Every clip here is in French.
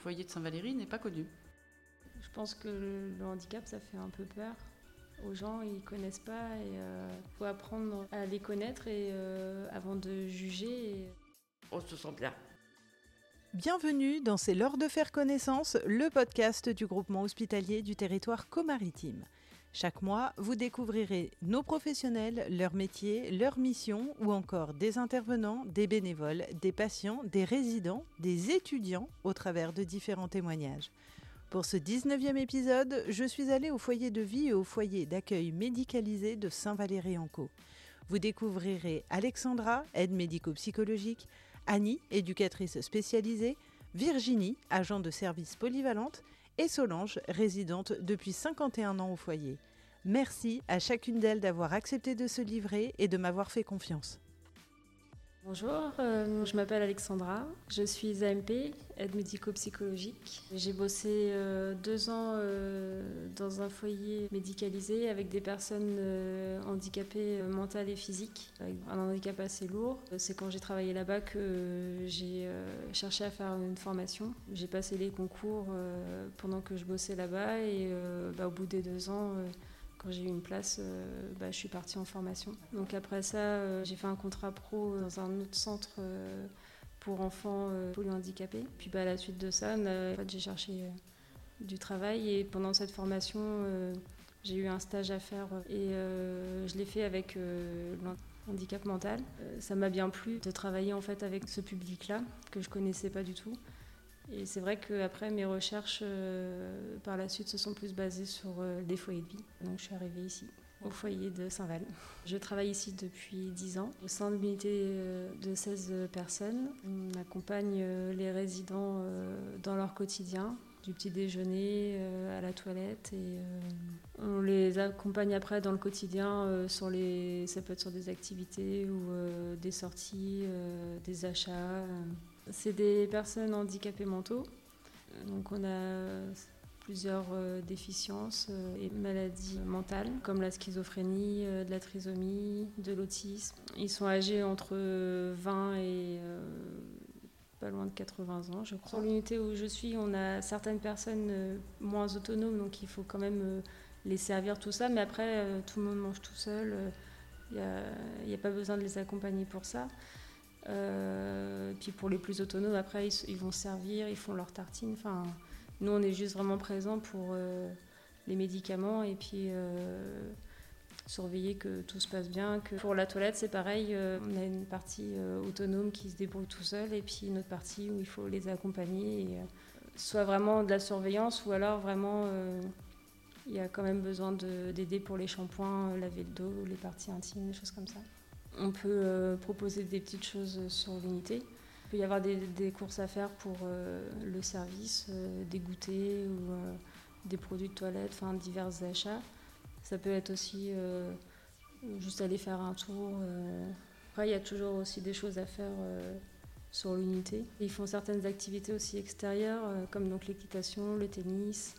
foyer de Saint-Valéry n'est pas connu. Je pense que le, handicap, ça fait un peu peur aux gens, ils connaissent pas et il euh, faut apprendre à les connaître et euh, avant de juger. On se sent bien. Bienvenue dans C'est l'heure de faire connaissance, le podcast du groupement hospitalier du territoire comaritime. Chaque mois, vous découvrirez nos professionnels, leur métier, leur mission ou encore des intervenants, des bénévoles, des patients, des résidents, des étudiants au travers de différents témoignages. Pour ce 19e épisode, je suis allée au foyer de vie et au foyer d'accueil médicalisé de Saint-Valéry-en-Caux. Vous découvrirez Alexandra, aide médico-psychologique, Annie, éducatrice spécialisée, Virginie, agent de service polyvalente, et Solange, résidente depuis 51 ans au foyer. Merci à chacune d'elles d'avoir accepté de se livrer et de m'avoir fait confiance. Bonjour, euh, je m'appelle Alexandra, je suis AMP, aide médico-psychologique. J'ai bossé euh, deux ans euh, dans un foyer médicalisé avec des personnes handicapées mentales et physiques, avec un handicap assez lourd. C'est quand j'ai travaillé là-bas que j'ai cherché à faire une formation. J'ai passé les concours pendant que je bossais là-bas et bah, au bout des deux ans, quand j'ai eu une place, euh, bah, je suis partie en formation. Donc après ça, euh, j'ai fait un contrat pro dans un autre centre euh, pour enfants polyhandicapés. Puis bah, à la suite de ça, j'ai cherché du travail et pendant cette formation, j'ai eu un stage à faire et je l'ai fait avec handicap mental. ça m'a bien plu de travailler en fait avec ce public-là que je connaissais pas du tout. Et c'est vrai qu'après, mes recherches euh, par la suite se sont plus basées sur euh, des foyers de vie. Donc je suis arrivée ici, au foyer de Saint-Val. Je travaille ici depuis 10 ans, au sein d'une unité euh, de 16 personnes. On accompagne les résidents dans leur quotidien, du petit déjeuner à la toilette et on les accompagne après dans le quotidien sur les ça peut être sur des activités ou des sorties des achats c'est des personnes handicapées mentaux. Donc on a plusieurs euh, déficiences euh, et maladies mentales comme la schizophrénie, euh, de la trisomie, de l'autisme. Ils sont âgés entre 20 et pas loin de 80 ans, je crois. Sur l'unité où je suis, on a certaines personnes moins autonomes, donc il faut quand même les servir tout ça. Mais après, tout le monde mange tout seul. Il n'y a, pas besoin de les accompagner pour ça. Euh, puis pour les plus autonomes, après, ils, vont servir, ils font leur tartine. Enfin, nous, on est juste vraiment présents pour euh, les médicaments et puis euh, surveiller que tout se passe bien. Que pour la toilette, c'est pareil. on a une partie autonome qui se débrouille tout seul et puis une autre partie où il faut les accompagner. Soit vraiment de la surveillance ou alors vraiment il y a quand même besoin d'aider pour les shampoings, laver le dos, les parties intimes, des choses comme ça. On peut euh, proposer des petites choses sur l'unité. Il peut y avoir des, courses à faire pour euh, le service, euh, des goûters ou des produits de toilette, enfin divers achats. Ça peut être aussi juste aller faire un tour. Après, il y a toujours aussi des choses à faire sur l'unité. Ils font certaines activités aussi extérieures, comme donc l'équitation, le tennis,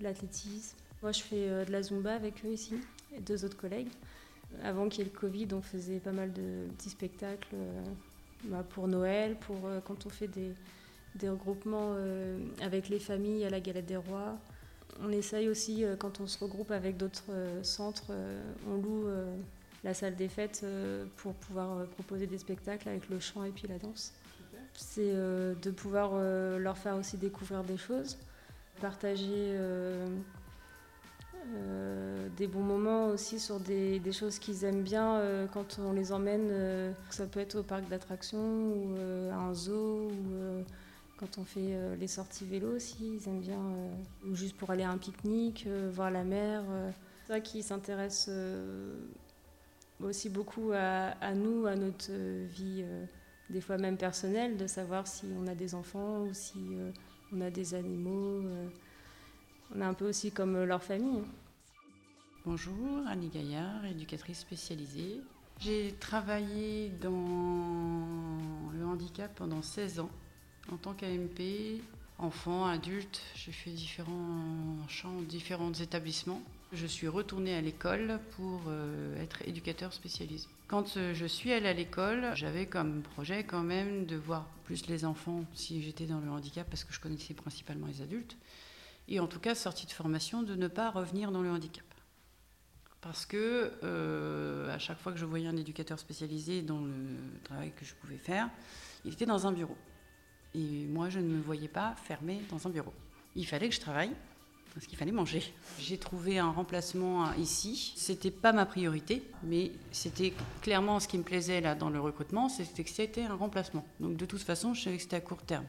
l'athlétisme. Moi, je fais de la zumba avec eux ici et deux autres collègues. Avant qu'il y ait le Covid, on faisait pas mal de petits spectacles euh, bah, pour Noël, pour euh, quand on fait des, regroupements euh, avec les familles à la Galette des Rois. On essaye aussi, quand on se regroupe avec d'autres centres, on loue la salle des fêtes pour pouvoir proposer des spectacles avec le chant et puis la danse. C'est de pouvoir leur faire aussi découvrir des choses, partager euh, des bons moments aussi sur des, choses qu'ils aiment bien euh, quand on les emmène. Euh, ça peut être au parc d'attractions ou à un zoo ou quand on fait les sorties vélo aussi, ils aiment bien. ou juste pour aller à un pique-nique, voir la mer. C'est vrai qu'ils s'intéressent aussi beaucoup à, nous, à notre vie, des fois même personnelle, de savoir si on a des enfants ou si on a des animaux. On est un peu aussi comme leur famille. Bonjour, Annie Gaillard, éducatrice spécialisée. J'ai travaillé dans le handicap pendant 16 ans en tant qu'AMP, enfant, adulte. J'ai fait différents champs, différents établissements. Je suis retournée à l'école pour euh, être éducateur spécialisé. Quand euh, je suis allée à l'école, j'avais comme projet quand même de voir plus les enfants si j'étais dans le handicap parce que je connaissais principalement les adultes. Et en tout cas, sortie de formation, de ne pas revenir dans le handicap. Parce que euh, à chaque fois que je voyais un éducateur spécialisé dans le travail que je pouvais faire, il était dans un bureau. Et moi, je ne me voyais pas fermé dans un bureau. Il fallait que je travaille parce qu'il fallait manger. J'ai trouvé un remplacement ici. C'était pas ma priorité, mais c'était clairement ce qui me plaisait là dans le recrutement, c'était que c'était un remplacement. Donc de toute façon, je savais que c'était à court terme.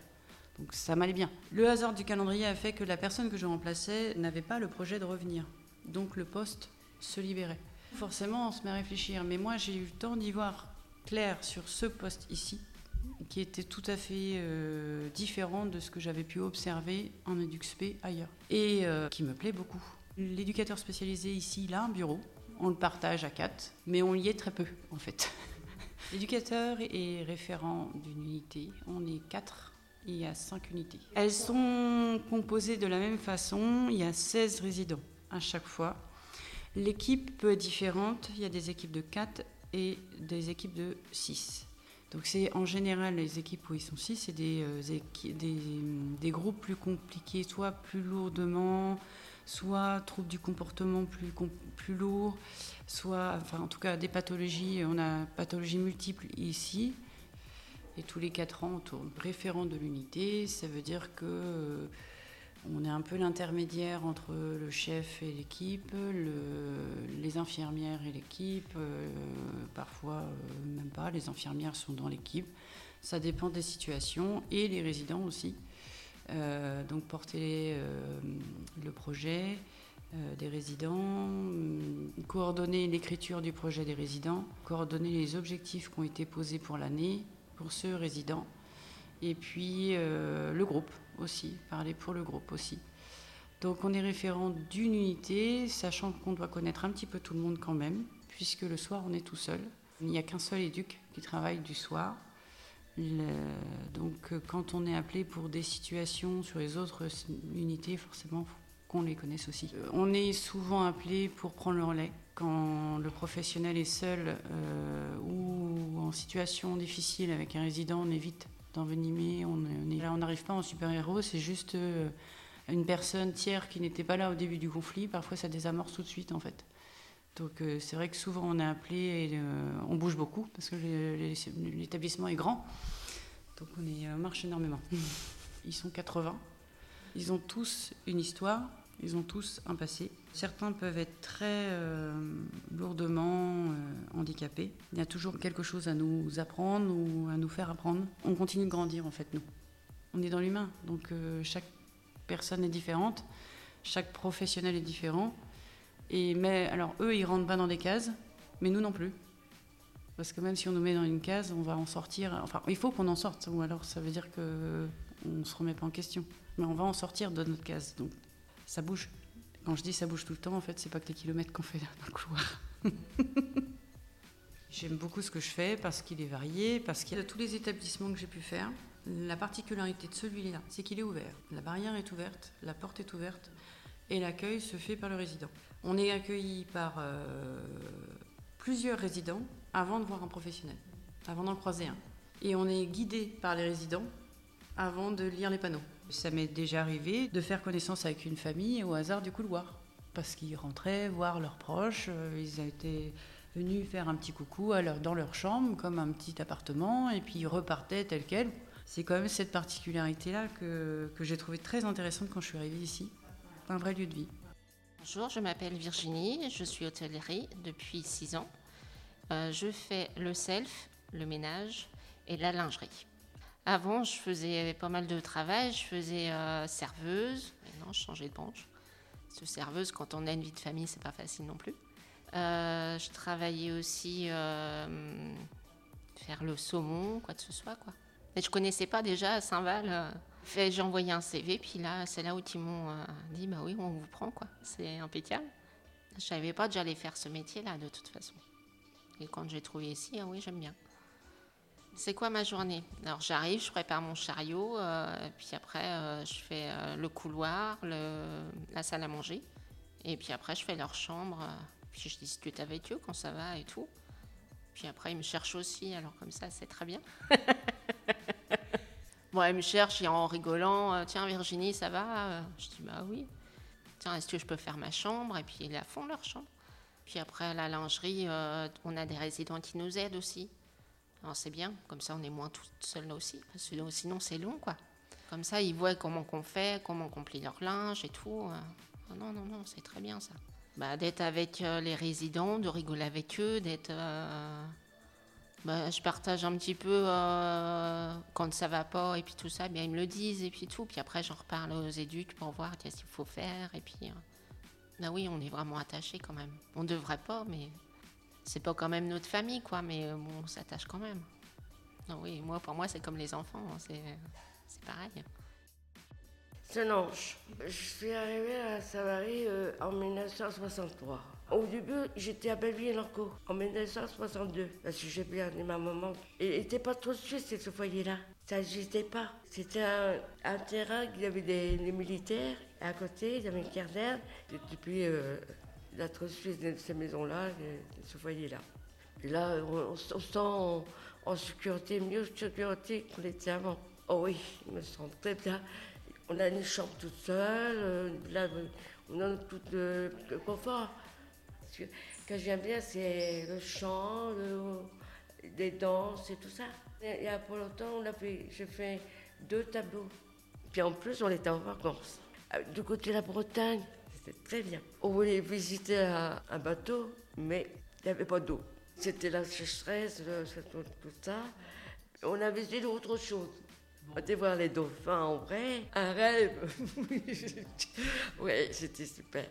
Donc ça m'allait bien. Le hasard du calendrier a fait que la personne que je remplaçais n'avait pas le projet de revenir. Donc le poste se libérait. Forcément, on se met à réfléchir. Mais moi, j'ai eu le temps d'y voir clair sur ce poste ici qui était tout à fait euh, différent de ce que j'avais pu observer en EduxP ailleurs, et euh, qui me plaît beaucoup. L'éducateur spécialisé ici, il a un bureau, on le partage à quatre, mais on y est très peu en fait. L'éducateur est référent d'une unité, on est quatre, il y a cinq unités. Elles sont composées de la même façon, il y a 16 résidents à chaque fois. L'équipe peut être différente, il y a des équipes de 4 et des équipes de 6. Donc c'est en général les équipes où ils sont six, c'est des, euh, des, des, groupes plus compliqués, soit plus lourdement, soit troubles du comportement plus, plus lourds, soit, enfin en tout cas des pathologies, on a pathologies multiples ici. Et tous les quatre ans, on tourne référent de l'unité, ça veut dire que euh, on est un peu l'intermédiaire entre le chef et l'équipe, les infirmières et l'équipe, euh, parfois euh, même pas, les infirmières sont dans l'équipe. Ça dépend des situations et les résidents aussi. Donc porter le projet des résidents, coordonner l'écriture du projet des résidents, coordonner les objectifs qui ont été posés pour l'année pour ce résident, et puis le groupe aussi, parler pour le groupe aussi. Donc on est référent d'une unité, sachant qu'on doit connaître un petit peu tout le monde quand même, puisque le soir on est tout seul. Il n'y a qu'un seul éduc qui travaille du soir. donc euh, quand on est appelé pour des situations sur les autres unités, forcément qu'on les connaisse aussi. Euh, on est souvent appelé pour prendre le relais quand le professionnel est seul euh, ou en situation difficile avec un résident, on évite d'envenimer. On, n'arrive pas en super-héros, c'est juste euh, une personne tiers qui n'était pas là au début du conflit. Parfois, ça désamorce tout de suite, en fait. Donc, euh, c'est vrai que souvent, on est appelé et on bouge beaucoup parce que l'établissement est grand. Donc, on marche énormément. Ils sont 80. Ils ont tous une histoire. Ils ont tous un passé. Certains peuvent être très euh, lourdement euh, handicapés. Il y a toujours quelque chose à nous apprendre ou à nous faire apprendre. On continue de grandir en fait, nous. On est dans l'humain, donc euh, chaque personne est différente, chaque professionnel est différent. Et mais alors eux, ils rentrent pas dans des cases, mais nous non plus. Parce que même si on nous met dans une case, on va en sortir. Enfin, il faut qu'on en sorte, ou alors ça veut dire que on se remet pas en question. Mais on va en sortir de notre case. Donc ça bouge. Quand je dis ça bouge tout le temps, en fait, c'est pas que les kilomètres qu'on fait dans le couloir. J'aime beaucoup ce que je fais parce qu'il est varié, parce qu'il y a tous les établissements que j'ai pu faire. La particularité de celui-là, c'est qu'il est ouvert. La barrière est ouverte, la porte est ouverte et l'accueil se fait par le résident. On est accueilli par euh, plusieurs résidents avant de voir un professionnel, avant d'en croiser un. Et on est guidé par les résidents avant de lire les panneaux. Ça m'est déjà arrivé de faire connaissance avec une famille au hasard du couloir, parce qu'ils rentraient voir leurs proches, euh, ils étaient venus faire un petit coucou dans leur chambre, comme un petit appartement, et puis ils repartaient tel quel. C'est quand même cette particularité-là que, que j'ai trouvé très intéressante quand je suis arrivée ici. Un vrai lieu de vie. Bonjour, je m'appelle Virginie, je suis hôtellerie depuis 6 ans. Euh, je fais le self, le ménage et la lingerie. Avant, je faisais pas mal de travail. Je faisais euh, serveuse. Maintenant, je changeais de branche. Parce que serveuse, quand on a une vie de famille, c'est pas facile non plus. Euh, je travaillais aussi euh, faire le saumon, quoi que ce soit, quoi. Mais je connaissais pas déjà Saint-Val. j'ai envoyé un CV, puis là, c'est là où ils m'ont dit, bah oui, on vous prend, quoi. C'est impeccable. Je savais pas que j'allais faire ce métier-là, de toute façon. Et quand j'ai trouvé ici, ah oui, j'aime bien. C'est quoi ma journée? Alors j'arrive, je prépare mon chariot, euh, puis après euh, je fais euh, le couloir, la salle à manger, Et puis après, je fais leur chambre. Puis je discute avec eux quand ça va et tout. Puis après, ils me cherchent aussi. Alors comme ça, c'est très bien. bon, ils me cherchent en rigolant. Tiens, Virginie, ça va Je dis bah oui. Tiens, est-ce que je peux faire ma chambre? Et puis ils la font leur chambre. Puis après, la lingerie, on a des résidents qui nous aident aussi. Alors c'est bien, comme ça on est moins tout seul aussi, parce que sinon c'est long quoi. Comme ça ils voient comment qu'on fait, comment on plie leur linge et tout. Euh. non, non, non, c'est très bien ça. Bah, d'être avec euh, les résidents, de rigoler avec eux, d'être... Euh, bah, je partage un petit peu quand ça va pas et puis tout ça, bien ils me le disent et puis tout. Puis après j'en reparle aux éduques pour voir qu'est-ce qu'il faut faire et puis... bah oui, on est vraiment attachés quand même. On devrait pas, mais c'est pas quand même notre famille, quoi, mais euh, on s'attache quand même. Non, oui, moi, pour moi, c'est comme les enfants, hein, c'est, c'est pareil. Sonange. Je suis arrivée à Savary euh, en 1963. Au début, j'étais à Belleville-en-Co en 1962 parce que j'ai perdu ma maman. Il n'était pas trop suisse, ce foyer-là. Ça n'existait pas. C'était un, terrain, il y avait des, militaires. à côté, il y avait une caserne. Et puis, euh, d'être suisse de ces maisons-là, de ce foyer-là. Et là, on, se sent en, sécurité, mieux sécurité qu'on était avant. Oh oui, je me sens très bien. On a une chambre toute seule, euh, là, on a tout le, confort. Ce que j'aime bien, c'est le chant, les danses et tout ça. Il y a pas longtemps, on j'ai fait deux tableaux. Puis en plus, on était en vacances. Euh, du côté de la Bretagne, c'était très bien. On voulait visiter un, bateau, mais il n'y avait pas d'eau. C'était la sécheresse, tout, ça. On a visité autre chose. On était voir les dauphins en vrai. Un rêve. oui, c'était super.